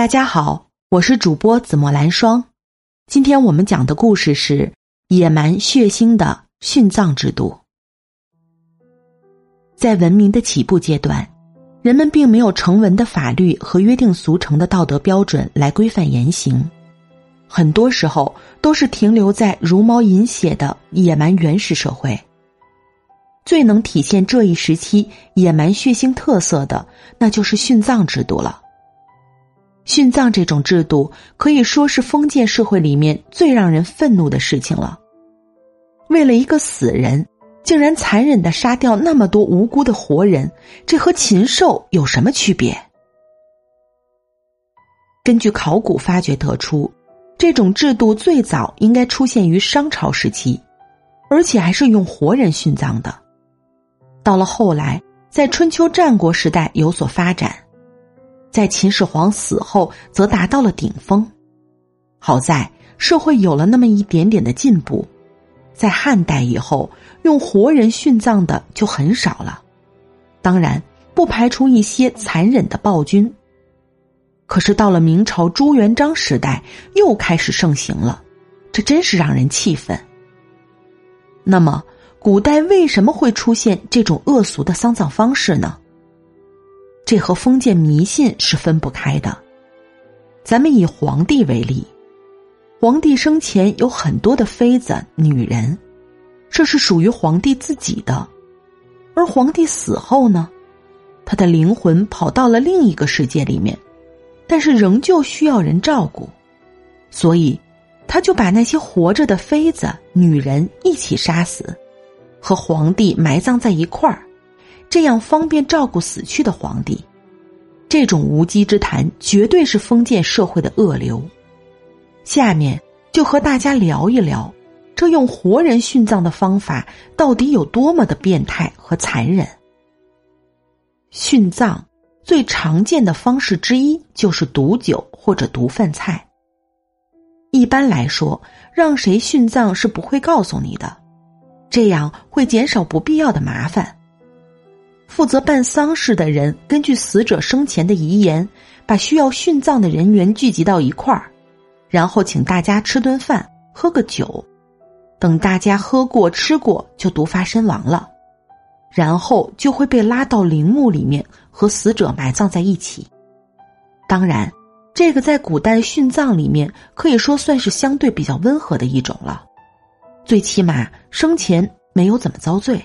大家好，我是主播紫墨蓝霜。今天我们讲的故事是野蛮血腥的殉葬制度。在文明的起步阶段，人们并没有成文的法律和约定俗成的道德标准来规范言行，很多时候都是停留在茹毛饮血的野蛮原始社会。最能体现这一时期野蛮血腥特色的，那就是殉葬制度了。殉葬这种制度可以说是封建社会里面最让人愤怒的事情了。为了一个死人，竟然残忍的杀掉那么多无辜的活人，这和禽兽有什么区别？根据考古发掘得出，这种制度最早应该出现于商朝时期，而且还是用活人殉葬的。到了后来，在春秋战国时代有所发展。在秦始皇死后，则达到了顶峰。好在社会有了那么一点点的进步，在汉代以后，用活人殉葬的就很少了。当然，不排除一些残忍的暴君。可是到了明朝朱元璋时代，又开始盛行了，这真是让人气愤。那么，古代为什么会出现这种恶俗的丧葬方式呢？这和封建迷信是分不开的。咱们以皇帝为例，皇帝生前有很多的妃子、女人，这是属于皇帝自己的；而皇帝死后呢，他的灵魂跑到了另一个世界里面，但是仍旧需要人照顾，所以他就把那些活着的妃子、女人一起杀死，和皇帝埋葬在一块儿。这样方便照顾死去的皇帝，这种无稽之谈绝对是封建社会的恶流。下面就和大家聊一聊，这用活人殉葬的方法到底有多么的变态和残忍。殉葬最常见的方式之一就是毒酒或者毒饭菜。一般来说，让谁殉葬是不会告诉你的，这样会减少不必要的麻烦。负责办丧事的人根据死者生前的遗言，把需要殉葬的人员聚集到一块儿，然后请大家吃顿饭、喝个酒，等大家喝过吃过，就毒发身亡了，然后就会被拉到陵墓里面和死者埋葬在一起。当然，这个在古代殉葬里面可以说算是相对比较温和的一种了，最起码生前没有怎么遭罪。